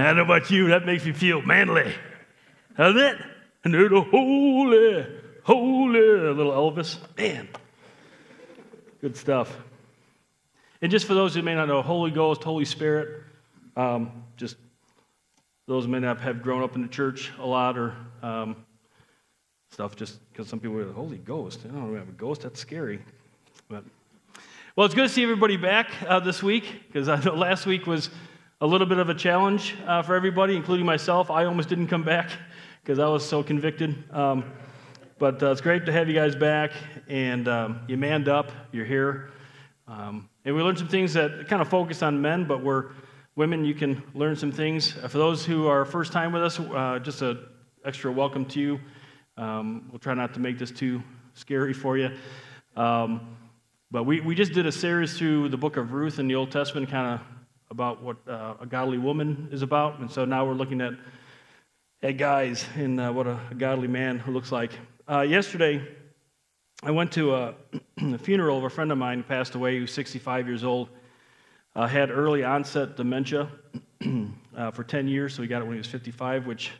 I don't know about you, that makes me feel manly. Doesn't it? And they're the holy, holy little Elvis. Man, good stuff. And just for those who may not know, Holy Ghost, Holy Spirit, um, just those who may not have grown up in the church a lot or um, stuff, just because some people are Holy Ghost. I don't know, have a ghost, that's scary. But, well, it's good to see everybody back uh, this week because last week was a little bit of a challenge uh, for everybody, including myself. I almost didn't come back because I was so convicted. Um, but uh, it's great to have you guys back, and um, you manned up, you're here. Um, and we learned some things that kind of focus on men, but we're women, you can learn some things. Uh, for those who are first time with us, uh, just an extra welcome to you. Um, we'll try not to make this too scary for you. Um, but we, we just did a series through the book of Ruth in the Old Testament, kind of about what uh, a godly woman is about. And so now we're looking at, at guys and uh, what a, a, godly man looks like. Uh, yesterday, I went to a, a, funeral of a friend of mine who passed away, who was 65 years old. Uh, had early onset dementia uh, for 10 years, so he got it when he was 55, which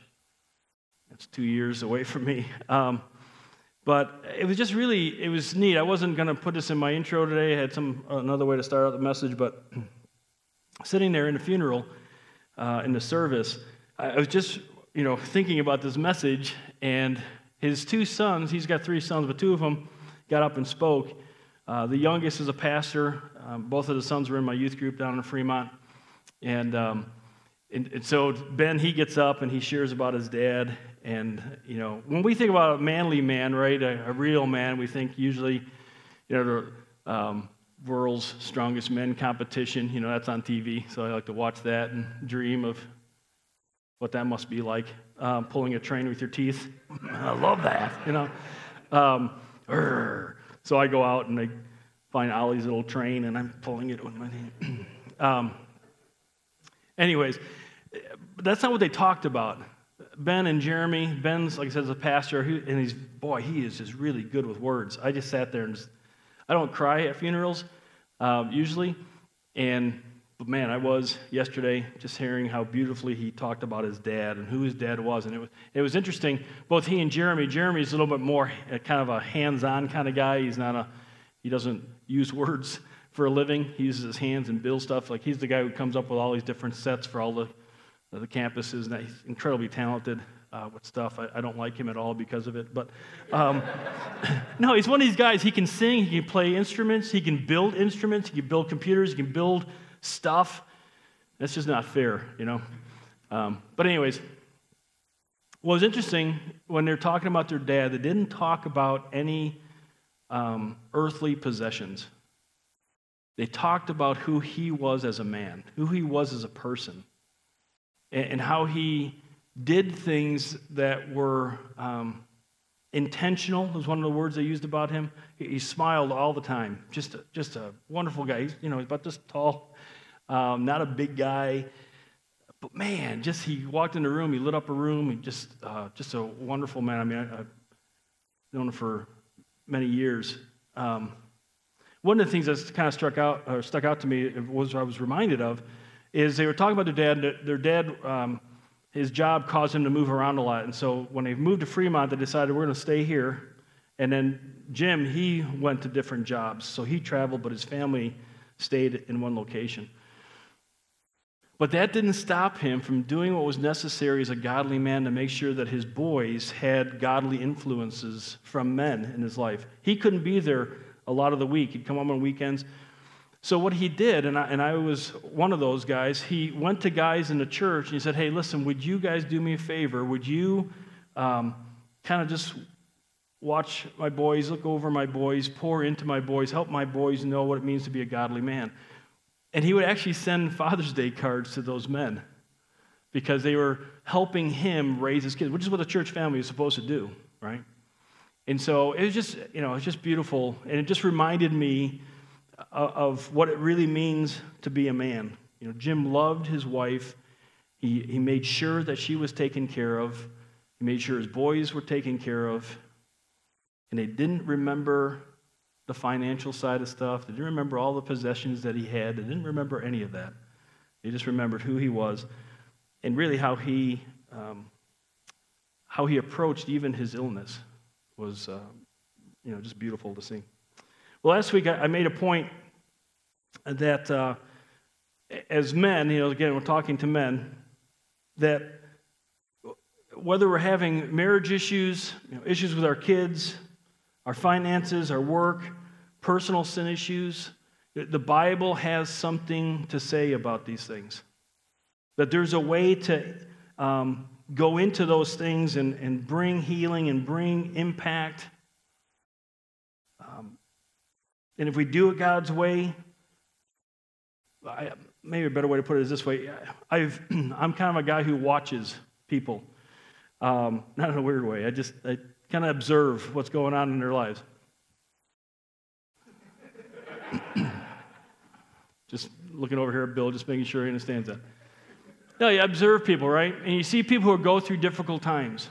that's two years away from me. Um, but it was just really, it was neat. I wasn't going to put this in my intro today. I had some another way to start out the message, but sitting there in the funeral, uh, in the service, I was just, you know, thinking about this message, and his two sons, he's got three sons, but two of them got up and spoke. Uh, the youngest is a pastor. Um, both of the sons were in my youth group down in Fremont. And, um, and, and, so Ben, he gets up and he shares about his dad. And, you know, when we think about a manly man, right, a, a real man, we think usually, you know, um, world's strongest men competition. You know, that's on TV, so I like to watch that and dream of what that must be like, um, pulling a train with your teeth. I love that, you know. Um, so I go out and I find Ollie's little train and I'm pulling it with my hand. um, anyways, that's not what they talked about. Ben and Jeremy, Ben's, like I said, is a pastor, and he's, boy, he is just really good with words. I just sat there and just, I don't cry at funerals um, usually, and but man, I was yesterday just hearing how beautifully he talked about his dad and who his dad was, and it was it was interesting. Both he and Jeremy. Jeremy's a little bit more uh, kind of a hands-on kind of guy. He's not a he doesn't use words for a living. He uses his hands and builds stuff. Like he's the guy who comes up with all these different sets for all the the campuses, and he's incredibly talented uh, with stuff. I, I, don't like him at all because of it. But um, no, he's one of these guys. He can sing, he can play instruments, he can build instruments, he can build computers, he can build stuff. That's just not fair, you know? Um, but, anyways, what was interesting when they're talking about their dad, they didn't talk about any um, earthly possessions. They talked about who he was as a man, who he was as a person, and, and how he did things that were um, intentional was one of the words they used about him. He, he smiled all the time. Just a, just a wonderful guy. He's you know he's about this tall. Um, not a big guy. But man just he walked in the room he lit up a room he just uh, just a wonderful man. I mean I, have known him for many years. Um, one of the things that's kind of struck out or stuck out to me was i was reminded of is they were talking about their dad their dad um, his job caused him to move around a lot. And so when they moved to Fremont, they decided we're going to stay here. And then Jim, he went to different jobs. So he traveled, but his family stayed in one location. But that didn't stop him from doing what was necessary as a godly man to make sure that his boys had godly influences from men in his life. He couldn't be there a lot of the week. He'd come home on weekends. So, what he did, and I, and I was one of those guys, he went to guys in the church and he said, Hey, listen, would you guys do me a favor? Would you um, kind of just watch my boys, look over my boys, pour into my boys, help my boys know what it means to be a godly man? And he would actually send Father's Day cards to those men because they were helping him raise his kids, which is what a church family is supposed to do, right? And so it was just, you know, it's just beautiful. And it just reminded me of what it really means to be a man. You know, Jim loved his wife. He, he made sure that she was taken care of. He made sure his boys were taken care of. And they didn't remember the financial side of stuff. They didn't remember all the possessions that he had. They didn't remember any of that. They just remembered who he was. and really how he, um, how he approached even his illness was, uh, you know, just beautiful to see. Well, last week I, I made a point that uh, as men, you know, again, we're talking to men, that whether we're having marriage issues, you know, issues with our kids, our finances, our work, personal sin issues, the Bible has something to say about these things. That there's a way to um, go into those things and, and bring healing and bring impact. Um, and if we do it God's way, I, maybe a better way to put it is this way I've, I'm kind of a guy who watches people. Um, not in a weird way. I just I kind of observe what's going on in their lives. just looking over here at Bill, just making sure he understands that. No, you observe people, right? And you see people who go through difficult times.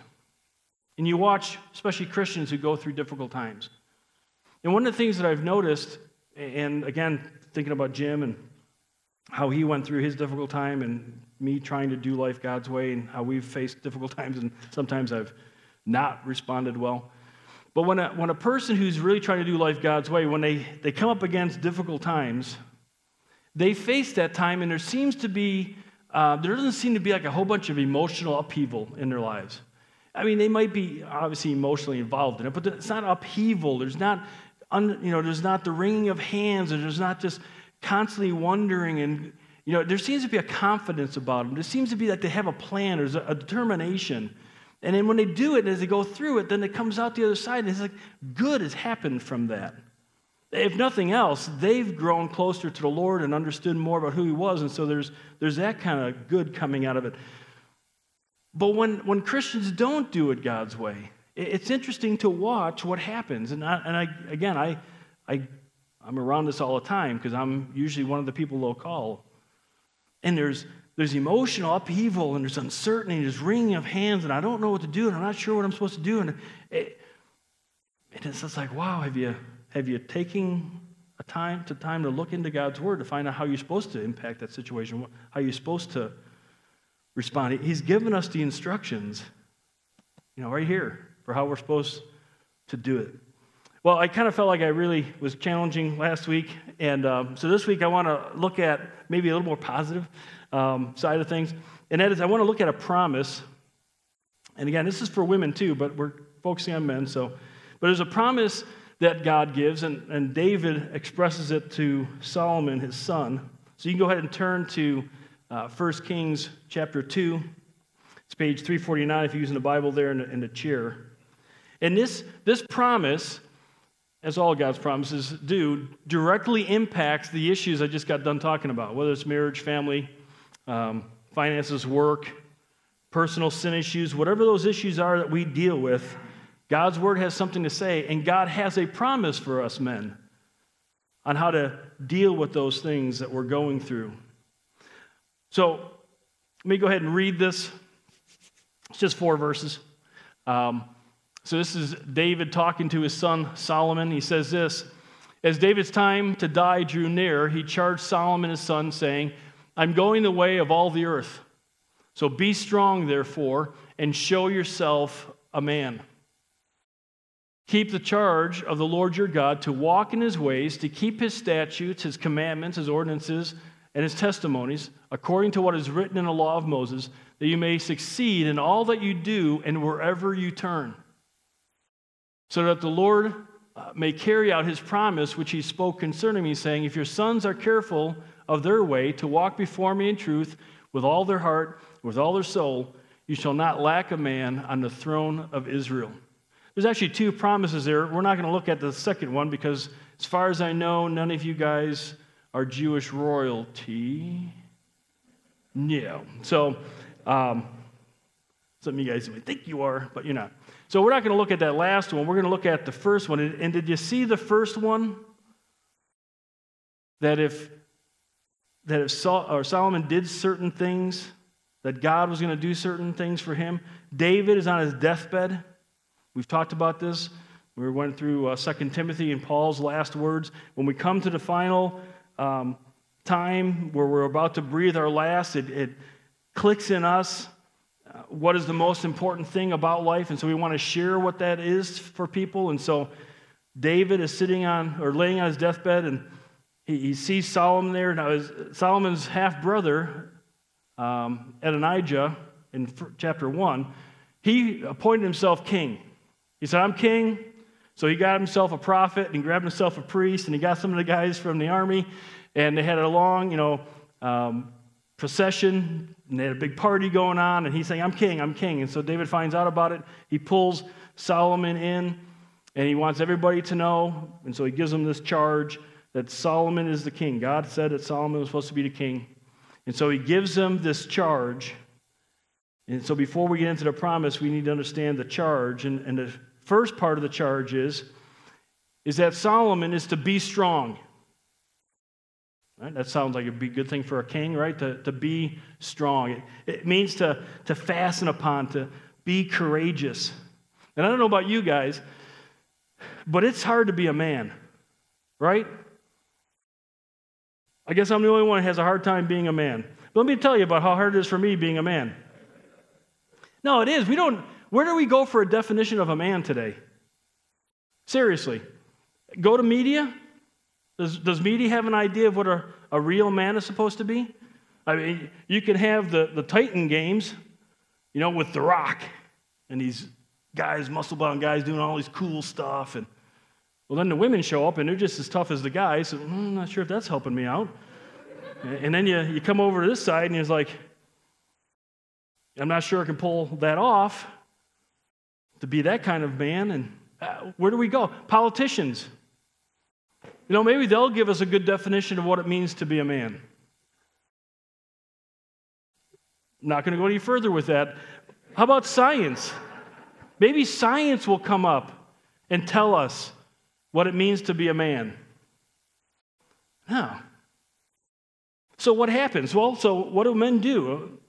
And you watch, especially Christians who go through difficult times. And one of the things that I've noticed, and again, thinking about Jim and how he went through his difficult time and me trying to do life God's way and how we've faced difficult times and sometimes I've not responded well. But when a, when a person who's really trying to do life God's way, when they, they come up against difficult times, they face that time and there seems to be, uh, there doesn't seem to be like a whole bunch of emotional upheaval in their lives. I mean, they might be obviously emotionally involved in it, but it's not upheaval. There's not, un, you know, there's not the wringing of hands, or there's not just constantly wondering and you know there seems to be a confidence about them. There seems to be that they have a plan. There's a, a determination. And then when they do it as they go through it then it comes out the other side and it's like good has happened from that. If nothing else they've grown closer to the lord and understood more about who he was. And so there's there's that kind of good coming out of it. But when when christians don't do it god's way it's interesting to watch what happens and I, and I again i i I'm around this all the time because I'm usually one of the people they'll call. And there's, there's emotional upheaval and there's uncertainty, and there's wringing of hands, and I don't know what to do, and I'm not sure what I'm supposed to do. And, it, and it's just like, wow, have you, have you taken a time to time to look into God's word to find out how you're supposed to impact that situation, how you're supposed to respond? He's given us the instructions, you know, right here for how we're supposed to do it. Well, I kind of felt like I really was challenging last week. And um, so this week I want to look at maybe a little more positive um, side of things. And that is, I want to look at a promise. And again, this is for women too, but we're focusing on men. So, but there's a promise that God gives, and, and David expresses it to Solomon, his son. So you can go ahead and turn to uh, 1 Kings chapter 2. It's page 349 if you're using the Bible there in the, in the chair. And this, this promise as all God's promises do, directly impacts the issues I just got done talking about, whether it's marriage, family, um, finances, work, personal sin issues, whatever those issues are that we deal with, God's word has something to say, and God has a promise for us men on how to deal with those things that we're going through. So let me go ahead and read this. It's just four verses. Um, so, this is David talking to his son Solomon. He says this As David's time to die drew near, he charged Solomon his son, saying, I'm going the way of all the earth. So be strong, therefore, and show yourself a man. Keep the charge of the Lord your God to walk in his ways, to keep his statutes, his commandments, his ordinances, and his testimonies, according to what is written in the law of Moses, that you may succeed in all that you do and wherever you turn so that the Lord uh, may carry out his promise which he spoke concerning me, saying, If your sons are careful of their way to walk before me in truth with all their heart, with all their soul, you shall not lack a man on the throne of Israel. There's actually two promises there. We're not going to look at the second one because, as far as I know, none of you guys are Jewish royalty. No. So, um, some of you guys may think you are, but you're not. So we're not going to look at that last one. We're going to look at the first one. And did you see the first one? That if that if Sol- Solomon did certain things, that God was going to do certain things for him. David is on his deathbed. We've talked about this. We went through uh, 2 Timothy and Paul's last words. When we come to the final um, time where we're about to breathe our last, it, it clicks in us what is the most important thing about life, and so we want to share what that is for people. And so David is sitting on or laying on his deathbed, and he, he sees Solomon there. Now, his, Solomon's half brother, um, Adonijah, in chapter 1, he appointed himself king. He said, I'm king. So he got himself a prophet and he grabbed himself a priest and he got some of the guys from the army and they had a long, you know, um, procession and they had a big party going on and he's saying, I'm king, I'm king. And so David finds out about it. He pulls Solomon in and he wants everybody to know. And so he gives them this charge that Solomon is the king. God said that Solomon was supposed to be the king. And so he gives them this charge. And so before we get into the promise, we need to understand the charge. And, and the first part of the charge is, is that Solomon is to be strong. Right? That sounds like a good thing for a king, right? To, to be strong. It, it means to, to fasten upon, to be courageous. And I don't know about you guys, but it's hard to be a man, right? I guess I'm the only one who has a hard time being a man. But let me tell you about how hard it is for me being a man. No, it is. We don't, where do we go for a definition of a man today? Seriously. Go to media? Does, does media have an idea of what a, a real man is supposed to be? I mean, you can have the, the Titan games, you know, with The Rock and these guys, muscle bound guys doing all these cool stuff. And well, then the women show up and they're just as tough as the guys. So, mm, I'm not sure if that's helping me out. and then you, you come over to this side and you're like, I'm not sure I can pull that off to be that kind of man. And uh, where do we go? Politicians. You know, maybe they'll give us a good definition of what it means to be a man. Not going to go any further with that. How about science? Maybe science will come up and tell us what it means to be a man. No. So what happens? Well, so what do men do?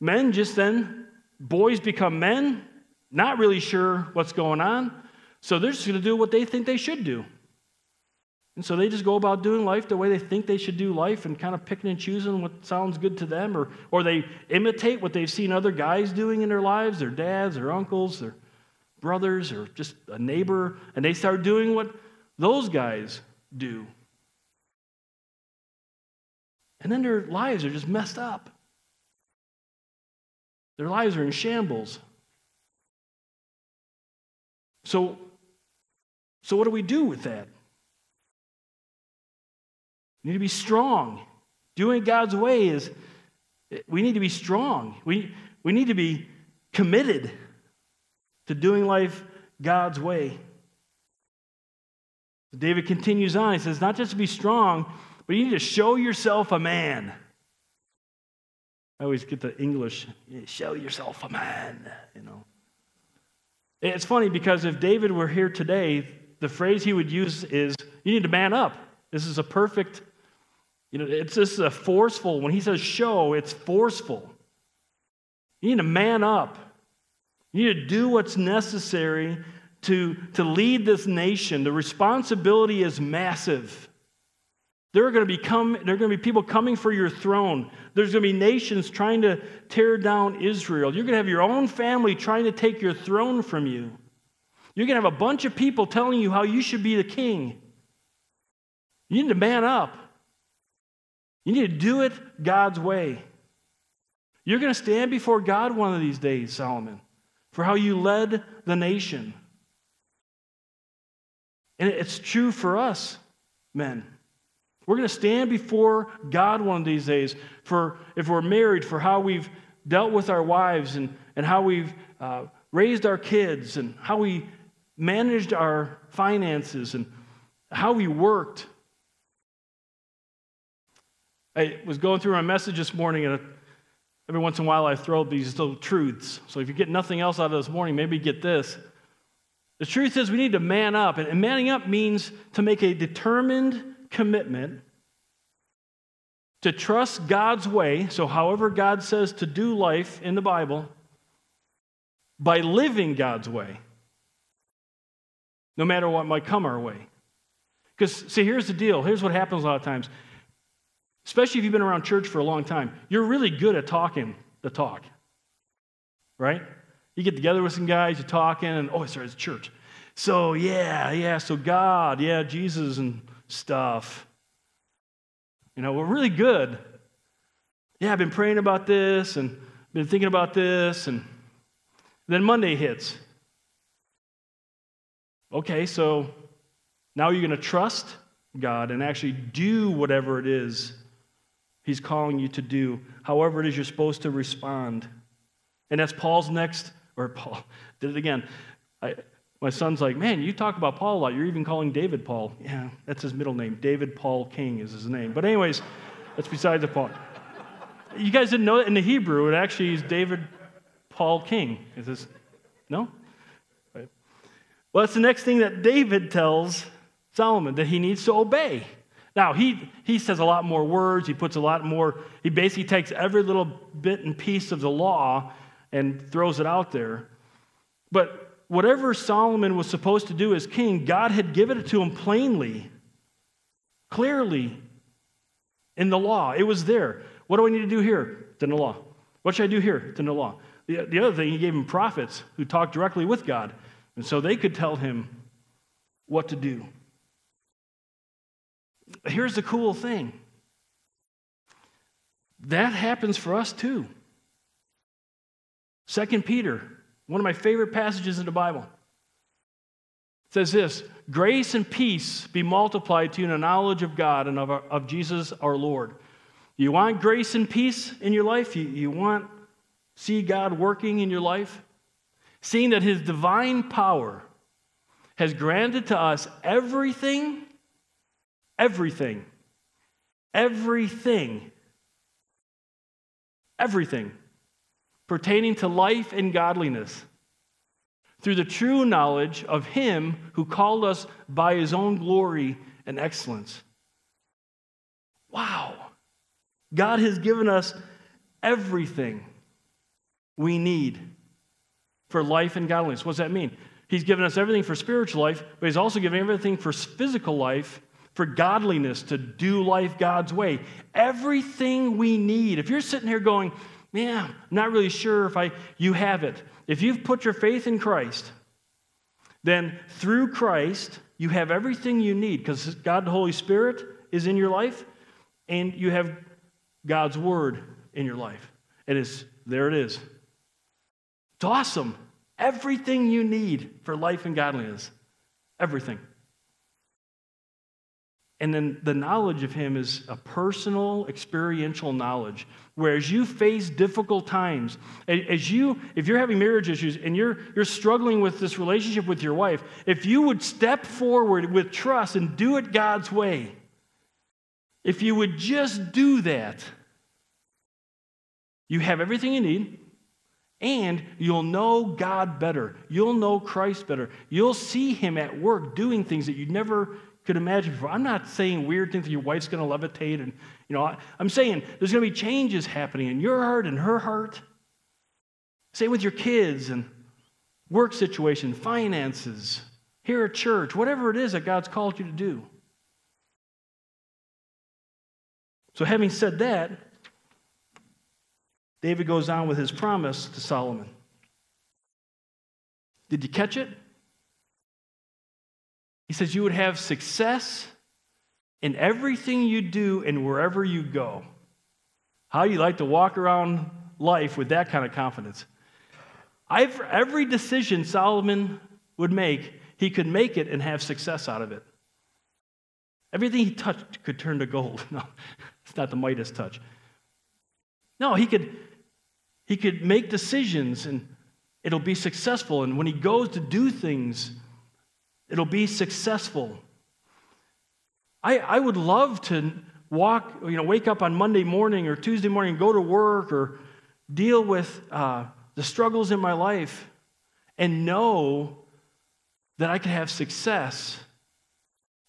Men just then, boys become men, not really sure what's going on, so they're just going to do what they think they should do. And so they just go about doing life the way they think they should do life and kind of picking and choosing what sounds good to them, or, or they imitate what they've seen other guys doing in their lives, their dads, their uncles, their brothers, or just a neighbor, and they start doing what those guys do. And then their lives are just messed up. Their lives are in shambles. So, so what do we do with that? We need to be strong. Doing God's way is, we need to be strong. We, we need to be committed to doing life God's way. David continues on. He says, not just to be strong, but you need to show yourself a man. I always get the English, show yourself a man, you know. It's funny because if David were here today, the phrase he would use is, you need to man up. This is a perfect you know, it's just a forceful, when he says show, it's forceful. You need to man up. You need to do what's necessary to, to lead this nation. The responsibility is massive. There are going to be come, there are going to be people coming for your throne. There's going to be nations trying to tear down Israel. You're going to have your own family trying to take your throne from you. You're going to have a bunch of people telling you how you should be the king. You need to man up. You need to do it God's way. You're going to stand before God one of these days, Solomon, for how you led the nation. And it's true for us, men. We're going to stand before God one of these days for, if we're married, for how we've dealt with our wives and, and how we've uh, raised our kids and how we managed our finances and how we worked I was going through my message this morning, and every once in a while I throw these little truths. So if you get nothing else out of this morning, maybe get this. The truth is, we need to man up. And manning up means to make a determined commitment to trust God's way, so however God says to do life in the Bible, by living God's way, no matter what might come our way. Because, see, here's the deal. Here's what happens a lot of times especially if you've been around church for a long time, you're really good at talking. the talk. Right? You get together with some guys, you're talking, and oh, sorry, it's church. So, yeah, yeah, so God, yeah, Jesus and stuff. You know, we're really good. Yeah, I've been praying about this and been thinking about this, and then Monday hits. Okay, so now you're going to trust God and actually do whatever it is He's calling you to do, however it is you're supposed to respond. And that's Paul's next, or Paul did it again. I, my son's like, Man, you talk about Paul a lot. You're even calling David Paul. Yeah, that's his middle name. David Paul King is his name. But, anyways, that's beside the point. You guys didn't know that in the Hebrew, it actually is David Paul King. Is this, no? Right. Well, that's the next thing that David tells Solomon that he needs to obey. Now, he, he says a lot more words. He puts a lot more, he basically takes every little bit and piece of the law and throws it out there. But whatever Solomon was supposed to do as king, God had given it to him plainly, clearly in the law. It was there. What do I need to do here? It's in the law. What should I do here? It's in the law. The, the other thing, he gave him prophets who talked directly with God. And so they could tell him what to do. Here's the cool thing that happens for us too. Second Peter, one of my favorite passages in the Bible, says this Grace and peace be multiplied to you in the knowledge of God and of, our, of Jesus our Lord. You want grace and peace in your life? You, you want see God working in your life? Seeing that his divine power has granted to us everything, everything, everything, everything pertaining to life and godliness through the true knowledge of him who called us by his own glory and excellence. Wow. God has given us everything we need for life and godliness. What does that mean? He's given us everything for spiritual life, but He's also given everything for physical life, for godliness, to do life God's way. Everything we need. If you're sitting here going, yeah, I'm not really sure if I you have it. If you've put your faith in Christ, then through Christ, you have everything you need because God the Holy Spirit is in your life, and you have God's Word in your life. And It is, there it is. It's awesome. Everything you need for life and godliness. Everything. And then the knowledge of Him is a personal, experiential knowledge. Whereas you face difficult times, as you, if you're having marriage issues and you're, you're struggling with this relationship with your wife, if you would step forward with trust and do it God's way, if you would just do that, you have everything you need and you'll know God better. You'll know Christ better. You'll see Him at work doing things that you never could imagine before. I'm not saying weird things that your wife's going to levitate, and you know, I'm saying there's going to be changes happening in your heart and her heart. Same with your kids and work situation, finances, here at church, whatever it is that God's called you to do. So, having said that, David goes on with his promise to Solomon. Did you catch it? He says, You would have success in everything you do and wherever you go. How you like to walk around life with that kind of confidence? I've, every decision Solomon would make, he could make it and have success out of it. Everything he touched could turn to gold. No, it's not the Midas touch. No, he could he could make decisions and it'll be successful. And when he goes to do things, it'll be successful. I, I would love to walk, you know, wake up on Monday morning or Tuesday morning, go to work or deal with uh, the struggles in my life and know that I could have success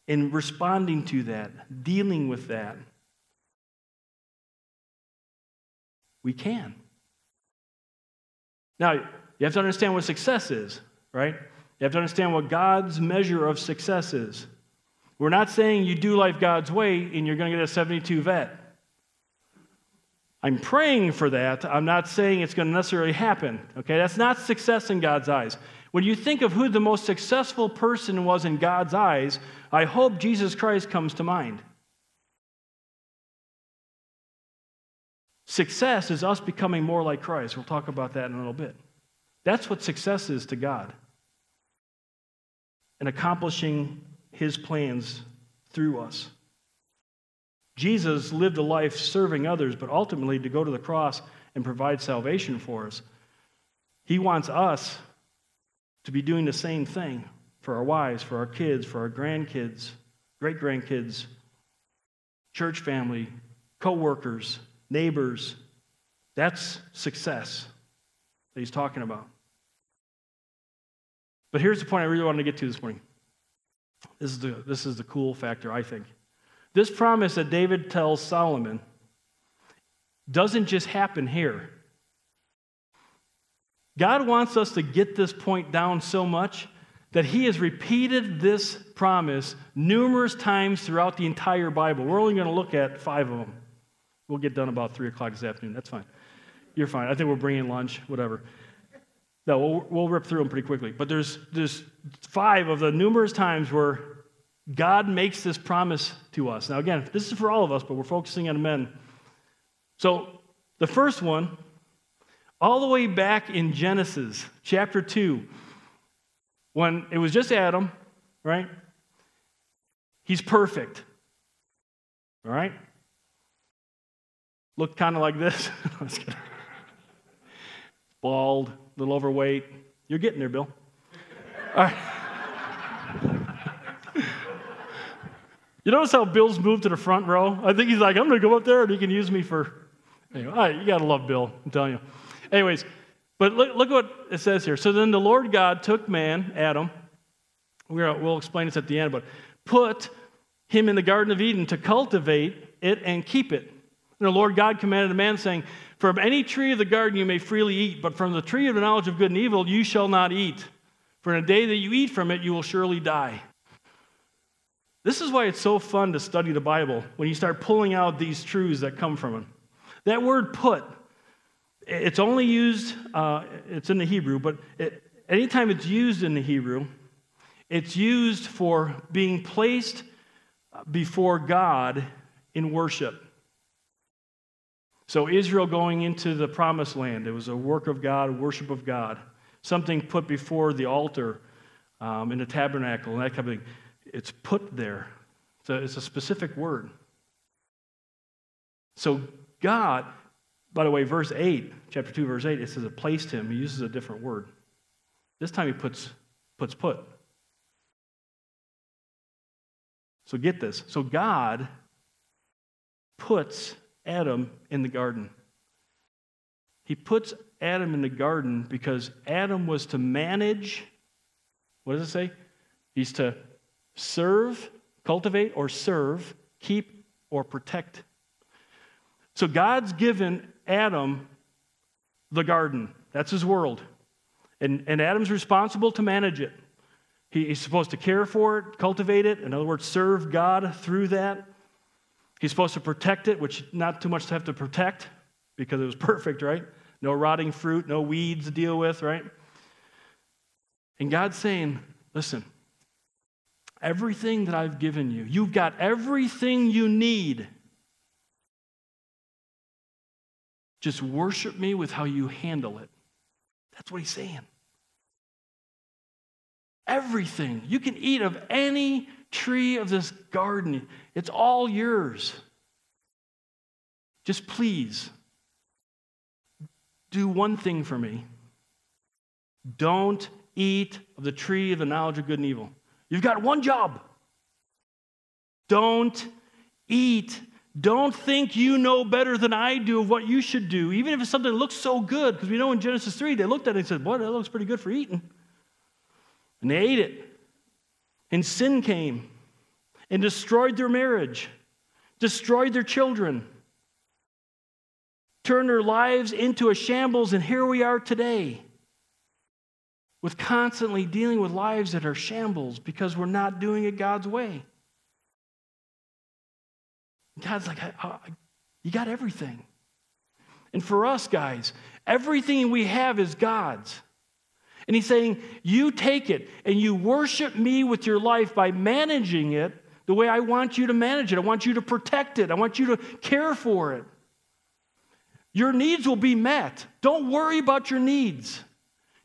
in responding to that, dealing with that. We can. Now, you have to understand what success is, right? You have to understand what God's measure of success is. We're not saying you do life God's way and you're going to get a 72 Vette. I'm praying for that. I'm not saying it's going to necessarily happen. Okay, that's not success in God's eyes. When you think of who the most successful person was in God's eyes, I hope Jesus Christ comes to mind. Success is us becoming more like Christ. We'll talk about that in a little bit. That's what success is to God. And accomplishing his plans through us. Jesus lived a life serving others, but ultimately to go to the cross and provide salvation for us. He wants us to be doing the same thing for our wives, for our kids, for our grandkids, great grandkids, church family, co workers, neighbors. That's success that he's talking about. But here's the point I really wanted to get to this morning. This is the, this is the cool factor, I think. This promise that David tells Solomon doesn't just happen here. God wants us to get this point down so much that he has repeated this promise numerous times throughout the entire Bible. We're only going to look at five of them. We'll get done about 3 o'clock this afternoon. That's fine. You're fine. I think we're bringing lunch, whatever. No, we'll, we'll rip through them pretty quickly. But there's, there's five of the numerous times where God makes this promise to us. Now, again, this is for all of us, but we're focusing on men. So, the first one, all the way back in Genesis chapter 2, when it was just Adam, right? He's perfect. All right? Looked kind of like this. Bald, a little overweight. You're getting there, Bill. All right. You notice how Bill's moved to the front row? I think he's like, I'm going to go up there and he can use me for. Anyway, all right, you got to love Bill, I'm telling you. Anyways, but look, look what it says here. So then the Lord God took man, Adam, we'll explain this at the end, but put him in the Garden of Eden to cultivate it and keep it. And the Lord God commanded the man, saying, From any tree of the garden you may freely eat, but from the tree of the knowledge of good and evil you shall not eat. For in the day that you eat from it, you will surely die. This is why it's so fun to study the Bible when you start pulling out these truths that come from it. That word put, it's only used, uh, it's in the Hebrew, but it, anytime it's used in the Hebrew, it's used for being placed before God in worship. So, Israel going into the promised land, it was a work of God, worship of God, something put before the altar um, in the tabernacle, and that kind of thing. It's put there. So it's a specific word. So God, by the way, verse 8, chapter 2, verse 8, it says it placed him. He uses a different word. This time he puts, puts put. So get this. So God puts Adam in the garden. He puts Adam in the garden because Adam was to manage, what does it say? He's to serve, cultivate or serve, keep or protect. So God's given Adam the garden. That's his world. And, and Adam's responsible to manage it. He, he's supposed to care for it, cultivate it, in other words, serve God through that. He's supposed to protect it, which not too much to have to protect because it was perfect, right? No rotting fruit, no weeds to deal with, right? And God's saying, listen, everything that I've given you. You've got everything you need. Just worship me with how you handle it. That's what he's saying. Everything. You can eat of any tree of this garden, it's all yours. Just please do one thing for me. Don't eat of the tree of the knowledge of good and evil. You've got one job. Don't eat. Don't think you know better than I do of what you should do, even if it's something that looks so good. Because we know in Genesis 3, they looked at it and said, Boy, that looks pretty good for eating. And they ate it. And sin came and destroyed their marriage, destroyed their children, turned their lives into a shambles, and here we are today with constantly dealing with lives that are shambles because we're not doing it God's way. God's like, You got everything. And for us, guys, everything we have is God's. And he's saying, You take it and you worship me with your life by managing it the way I want you to manage it. I want you to protect it, I want you to care for it. Your needs will be met. Don't worry about your needs.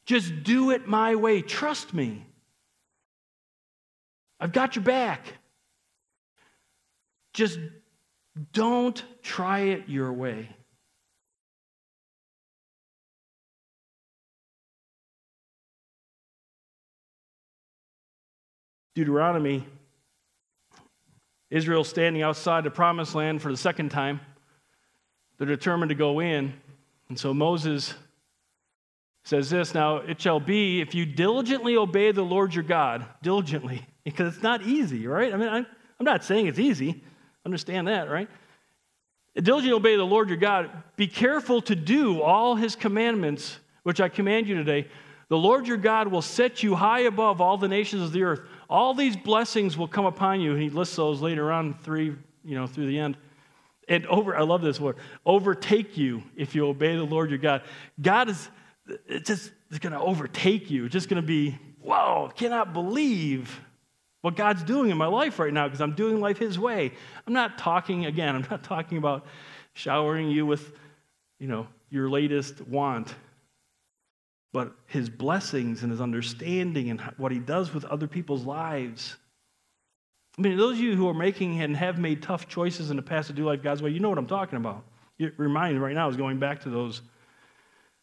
Just do it my way. Trust me. I've got your back. Just don't try it your way. Deuteronomy Israel standing outside the promised land for the second time. They're determined to go in. And so Moses says this Now it shall be if you diligently obey the Lord your God, diligently, because it's not easy, right? I mean, I'm, I'm not saying it's easy. Understand that, right? Diligently obey the Lord your God. Be careful to do all his commandments, which I command you today. The Lord your God will set you high above all the nations of the earth. All these blessings will come upon you. And He lists those later on, three, you know, through the end. And over, I love this word, overtake you if you obey the Lord your God. God is it's just going to overtake you. It's just going to be, whoa, cannot believe what God's doing in my life right now because I'm doing life His way. I'm not talking, again, I'm not talking about showering you with, you know, your latest want, but His blessings and His understanding and what He does with other people's lives. I mean, those of you who are making and have made tough choices in the past to do life God's way, you know what I'm talking about. Reminds me right now is going back to those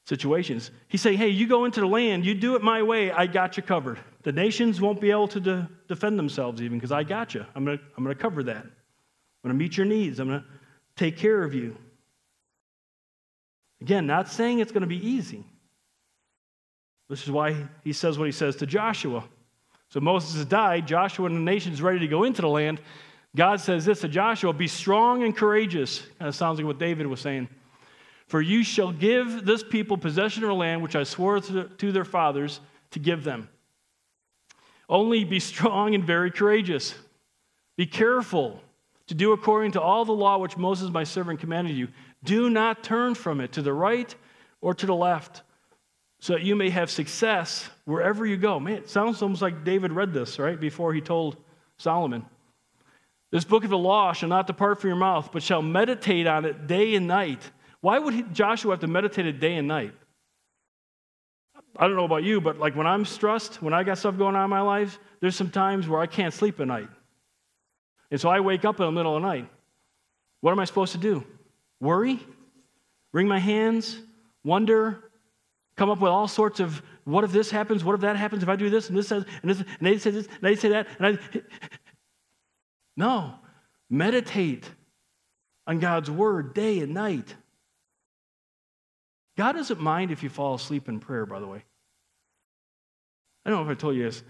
situations. He's saying, hey, you go into the land, you do it my way, I got you covered. The nations won't be able to de- defend themselves even because I got you. I'm going to I'm going to cover that. I'm going to meet your needs. I'm going to take care of you. Again, not saying it's going to be easy. This is why he says what he says to Joshua. So Moses has died. Joshua and the nation is ready to go into the land. God says this to Joshua Be strong and courageous. Kind of sounds like what David was saying. For you shall give this people possession of the land which I swore to their fathers to give them. Only be strong and very courageous. Be careful to do according to all the law which Moses my servant commanded you. Do not turn from it to the right or to the left, so that you may have success wherever you go. Man, it sounds almost like David read this, right, before he told Solomon. This book of the law shall not depart from your mouth, but shall meditate on it day and night why would Joshua have to meditate it day and night? I don't know about you, but like when I'm stressed, when I got stuff going on in my life, there's some times where I can't sleep at night. And so I wake up in the middle of the night. What am I supposed to do? Worry? Wring my hands? Wonder? Come up with all sorts of what if this happens? What if that happens? If I do this and this says and this and they say this and they say that and I No. Meditate on God's word day and night. God doesn't mind if you fall asleep in prayer, by the way. I don't know if I told you this.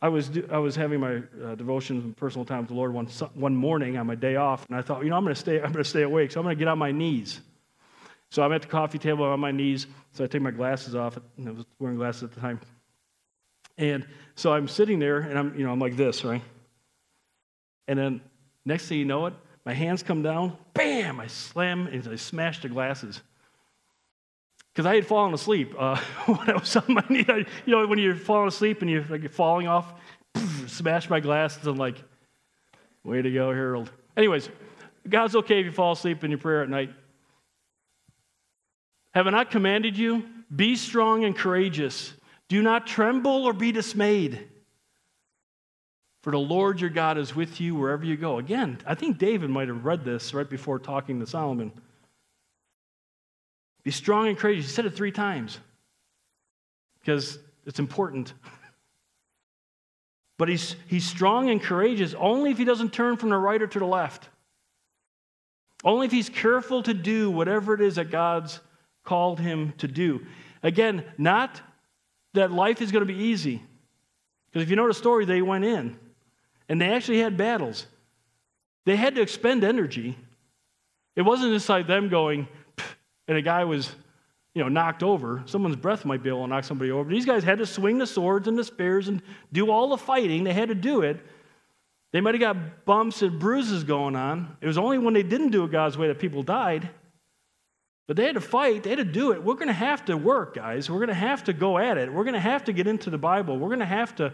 I was, I was having my uh, devotions and personal time with the Lord one, one morning on my day off, and I thought, you know, I'm going to stay, I'm going to stay awake, so I'm going to get on my knees. So I'm at the coffee table on my knees, so I take my glasses off. I was wearing glasses at the time. And so I'm sitting there, and I'm, you know, I'm like this, right? And then next thing you know it, my hands come down, bam, I slam, and I smash the glasses because I had fallen asleep uh, when I was on my knee. I, you know, when you're falling asleep and you're like falling off, poof, smash my glasses. I'm like, way to go, Harold. Anyways, God's okay if you fall asleep in your prayer at night. Have I not commanded you? Be strong and courageous. Do not tremble or be dismayed. For the Lord your God is with you wherever you go. Again, I think David might have read this right before talking to Solomon. Be strong and courageous. He said it three times because it's important. But he's, he's strong and courageous only if he doesn't turn from the right or to the left. Only if he's careful to do whatever it is that God's called him to do. Again, not that life is going to be easy. Because if you know the story, they went in and they actually had battles. They had to expend energy. It wasn't just like them going, and a guy was, you know, knocked over, someone's breath might be able to knock somebody over. These guys had to swing the swords and the spears and do all the fighting. They had to do it. They might have got bumps and bruises going on. It was only when they didn't do it God's way that people died. But they had to fight, they had to do it. We're going to have to work, guys. We're going to have to go at it. We're going to have to get into the Bible. We're going to have to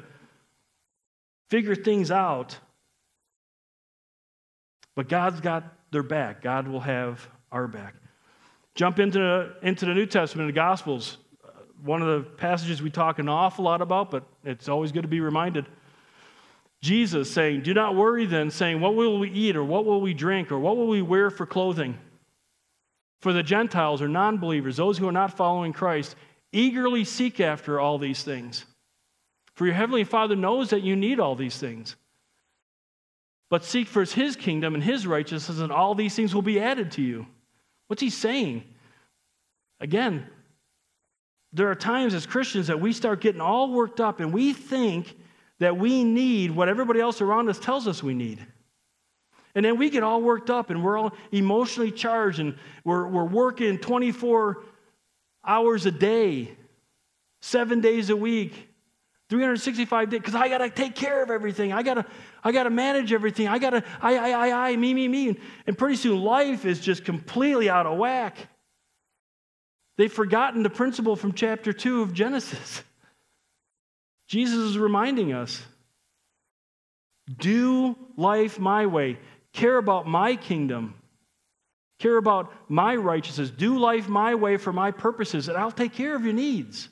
figure things out. But God's got their back. God will have our back. Jump into, into the New Testament, the Gospels. Uh, one of the passages we talk an awful lot about, but it's always good to be reminded. Jesus saying, Do not worry then, saying, What will we eat, or what will we drink, or what will we wear for clothing? For the Gentiles or non believers, those who are not following Christ, eagerly seek after all these things. For your heavenly Father knows that you need all these things. But seek first his kingdom and his righteousness, and all these things will be added to you. What's he saying? Again, there are times as Christians that we start getting all worked up and we think that we need what everybody else around us tells us we need. And then we get all worked up and we're all emotionally charged and we're, we're working 24 hours a day, seven days a week, 365 days, because I got to take care of everything. I got to I got to manage everything. I got to, I, I, I, I, me, me, me. And pretty soon life is just completely out of whack. They've forgotten the principle from chapter 2 of Genesis. Jesus is reminding us do life my way. Care about my kingdom. Care about my righteousness. Do life my way for my purposes, and I'll take care of your needs.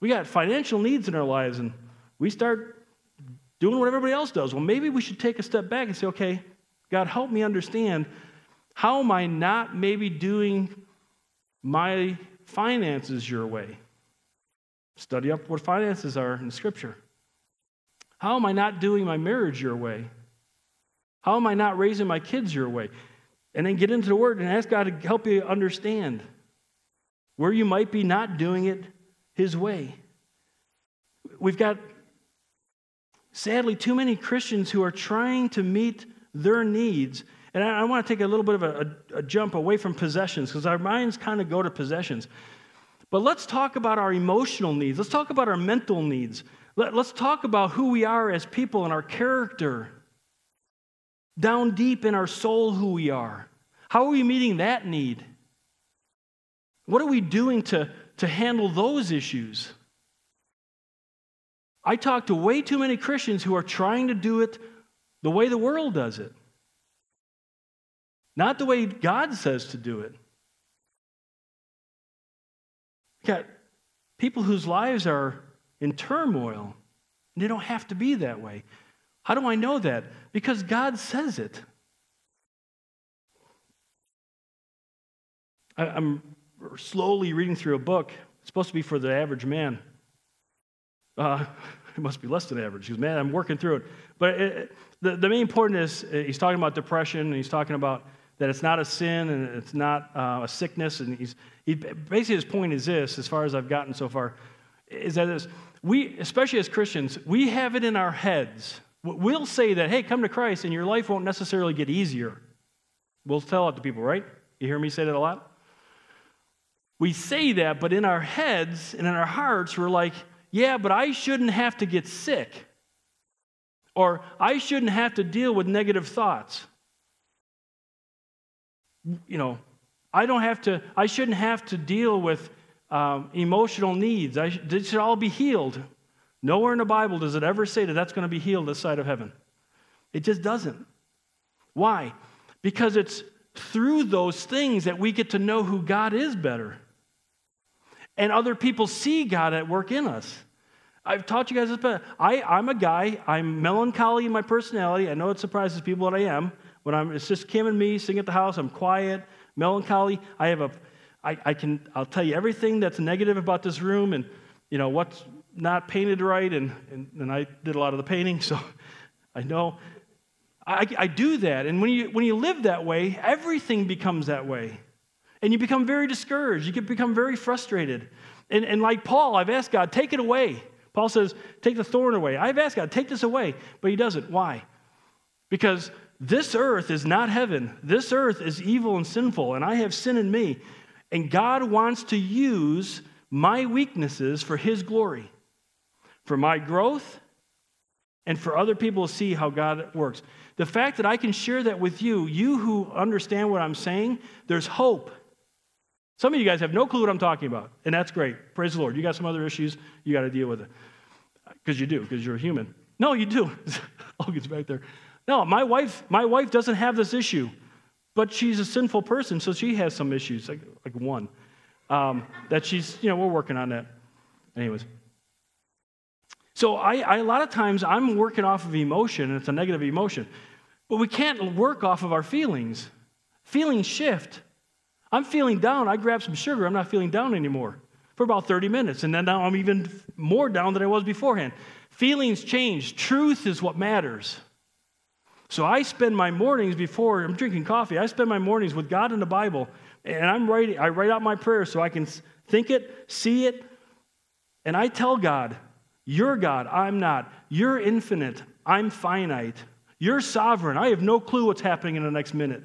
We got financial needs in our lives, and we start doing what everybody else does. Well, maybe we should take a step back and say, okay, God, help me understand how am I not maybe doing my finances your way? Study up what finances are in Scripture. How am I not doing my marriage your way? How am I not raising my kids your way? And then get into the Word and ask God to help you understand where you might be not doing it His way. We've got, sadly, too many Christians who are trying to meet their needs. And I, I want to take a little bit of a, a, a jump away from possessions because our minds kind of go to possessions. But let's talk about our emotional needs. Let's talk about our mental needs. Let, let's talk about who we are as people and our character down deep in our soul who we are. How are we meeting that need? What are we doing to, to handle those issues? I talk to way too many Christians who are trying to do it the way the world does it, not the way God says to do it. got people whose lives are in turmoil, and they don't have to be that way. How do I know that? Because God says it. I'm slowly reading through a book. It's supposed to be for the average man. Uh, it must be less than average because, man, I'm working through it. But it, the, the main point is uh, he's talking about depression and he's talking about that it's not a sin and it's not uh, a sickness. And he's, he, basically, his point is this, as far as I've gotten so far, is that this, we, especially as Christians, we have it in our heads We'll say that, hey, come to Christ and your life won't necessarily get easier. We'll tell it to people, right? You hear me say that a lot? We say that, but in our heads and in our hearts, we're like, yeah, but I shouldn't have to get sick. Or I shouldn't have to deal with negative thoughts. You know, I don't have to, I shouldn't have to deal with um, emotional needs. I, should all be healed. Nowhere in the Bible does it ever say that that's going to be healed this side of heaven. It just doesn't. Why? Because it's through those things that we get to know who God is better. And other people see God at work in us. I've taught you guys this, but I, I'm a guy, I'm melancholy in my personality. I know it surprises people that I am. When I'm, it's just Kim and me sitting at the house, I'm quiet, melancholy. I have a, I, I can, I'll tell you everything that's negative about this room and, you know, what's, not painted right, and, and, and I did a lot of the painting, so I know. I, I do that. And when you, when you live that way, everything becomes that way. And you become very discouraged. You can become very frustrated. And, and like Paul, I've asked God, take it away. Paul says, take the thorn away. I've asked God, take this away. But he doesn't. Why? Because this earth is not heaven. This earth is evil and sinful, and I have sin in me. And God wants to use my weaknesses for his glory for my growth and for other people to see how God works. The fact that I can share that with you, you who understand what I'm saying, there's hope. Some of you guys have no clue what I'm talking about, and that's great. Praise the Lord. You got some other issues, you got to deal with it. Because you do, because you're a human. No, you do. Logan's back there. No, my wife, my wife doesn't have this issue, but she's a sinful person, so she has some issues, like, like one. Um, that she's, you know, we're working on that. Anyways. So I, I, a lot of times I'm working off of emotion, and it's a negative emotion. But we can't work off of our feelings. Feelings shift. I'm feeling down. I grab some sugar. I'm not feeling down anymore for about 30 minutes. And then now I'm even more down than I was beforehand. Feelings change. Truth is what matters. So I spend my mornings before I'm drinking coffee, I spend my mornings with God in the Bible. And I'm writing, I write out my prayers so I can think it, see it, and I tell God, You're God, I'm not. You're infinite, I'm finite. You're sovereign. I have no clue what's happening in the next minute.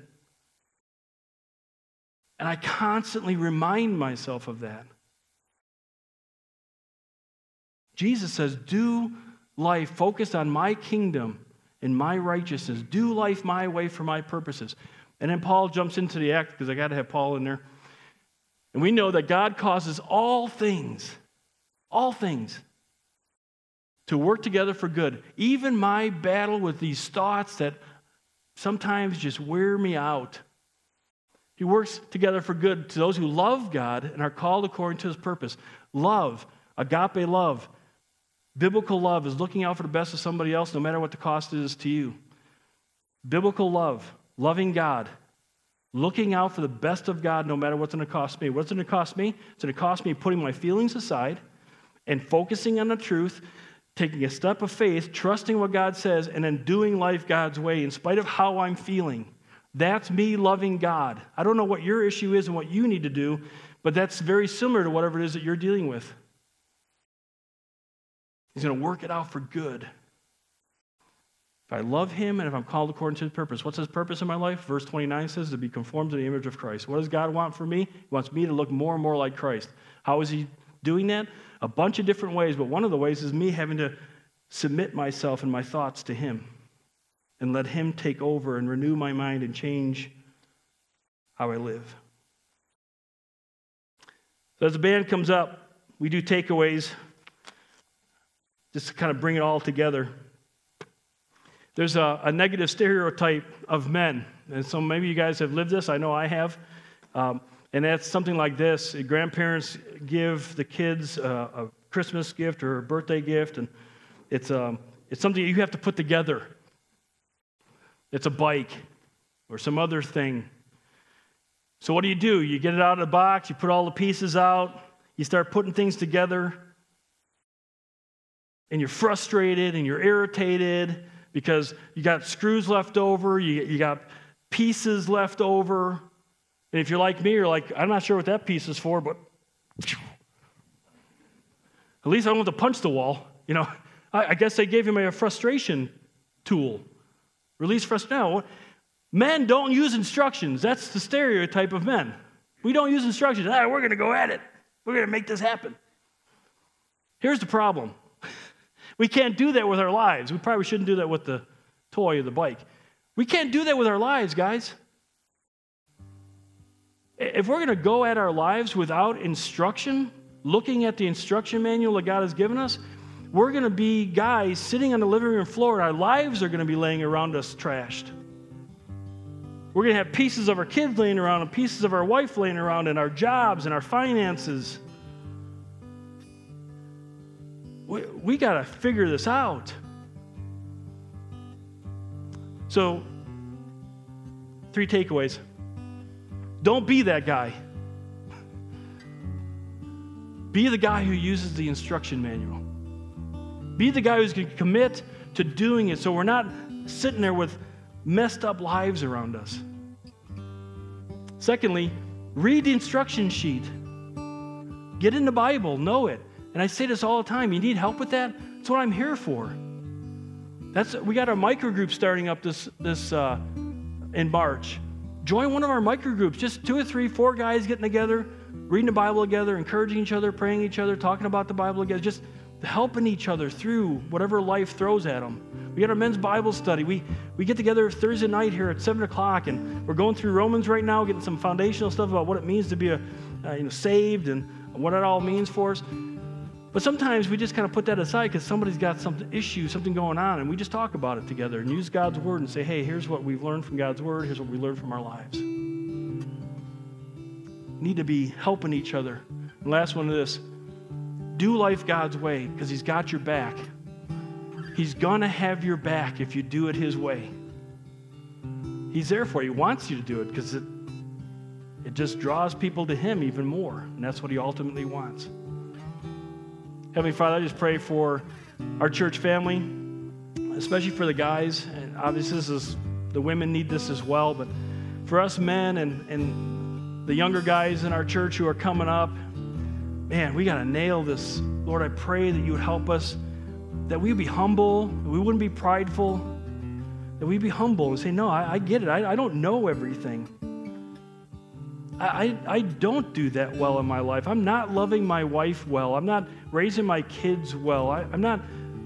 And I constantly remind myself of that. Jesus says, Do life focused on my kingdom and my righteousness. Do life my way for my purposes. And then Paul jumps into the act because I got to have Paul in there. And we know that God causes all things, all things, to work together for good. Even my battle with these thoughts that sometimes just wear me out. He works together for good to those who love God and are called according to his purpose. Love, agape love, biblical love is looking out for the best of somebody else no matter what the cost is to you. Biblical love, loving God, looking out for the best of God no matter what's going to cost me. What's going to cost me? It's going to cost me putting my feelings aside and focusing on the truth, taking a step of faith, trusting what God says, and then doing life God's way in spite of how I'm feeling. That's me loving God. I don't know what your issue is and what you need to do, but that's very similar to whatever it is that you're dealing with. He's going to work it out for good. If I love him and if I'm called according to his purpose, what's his purpose in my life? Verse 29 says to be conformed to the image of Christ. What does God want for me? He wants me to look more and more like Christ. How is he doing that? A bunch of different ways, but one of the ways is me having to submit myself and my thoughts to him and let Him take over and renew my mind and change how I live. So, as the band comes up, we do takeaways just to kind of bring it all together. There's a, a negative stereotype of men. And so maybe you guys have lived this. I know I have. Um, and that's something like this grandparents give the kids a, a Christmas gift or a birthday gift, and it's, um, it's something you have to put together. It's a bike or some other thing. So, what do you do? You get it out of the box, you put all the pieces out, you start putting things together, and you're frustrated and you're irritated because you got screws left over, you, you got pieces left over. And if you're like me, you're like, I'm not sure what that piece is for, but at least I don't have to punch the wall. You know, I, I guess they gave him a frustration tool. Release frustration. No, men don't use instructions. That's the stereotype of men. We don't use instructions. Ah, we're going to go at it. We're going to make this happen. Here's the problem we can't do that with our lives. We probably shouldn't do that with the toy or the bike. We can't do that with our lives, guys. If we're going to go at our lives without instruction, looking at the instruction manual that God has given us, we're going to be guys sitting on the living room floor, and our lives are going to be laying around us trashed. We're going to have pieces of our kids laying around, and pieces of our wife laying around, and our jobs and our finances. We, we got to figure this out. So, three takeaways. Don't be that guy. Be the guy who uses the instruction manual. Be the guy who's going to commit to doing it so we're not sitting there with messed up lives around us. Secondly, read the instruction sheet. Get in the Bible, know it. And I say this all the time. You need help with that? That's what I'm here for. That's we got our micro group starting up this this uh, in March. Join one of our micro groups. Just two or three, four guys getting together, reading the Bible together, encouraging each other, praying each other, talking about the Bible together. Just helping each other through whatever life throws at them. We got our men's Bible study. We, we get together Thursday night here at 7 o'clock, and we're going through Romans right now, getting some foundational stuff about what it means to be a, uh, you know, saved and what it all means for us. But sometimes we just kind of put that aside because somebody's got some issue, something going on, and we just talk about it together and use God's word and say, hey, here's what we've learned from God's word, here's what we learned from our lives. need to be helping each other. And last one of this do life God's way because He's got your back. He's going to have your back if you do it His way. He's there for you. He wants you to do it because it, it just draws people to Him even more. And that's what He ultimately wants. Heavenly Father, I just pray for our church family, especially for the guys. And obviously, this is, the women need this as well. But for us men and, and the younger guys in our church who are coming up, man, we got to nail this. Lord, I pray that you would help us, that we be humble, we wouldn't be prideful, that we'd be humble and say, No, I, I get it. I, I don't know everything. I, I don't do that well in my life. I'm not loving my wife well. I'm not raising my kids well. I, I'm not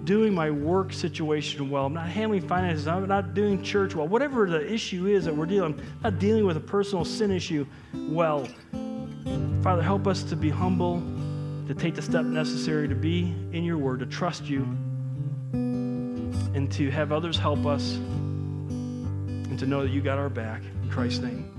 doing my work situation well. I'm not handling finances. I'm not doing church well. Whatever the issue is that we're dealing, I'm not dealing with a personal sin issue well. Father, help us to be humble, to take the step necessary to be in your word, to trust you, and to have others help us, and to know that you got our back. In Christ's name.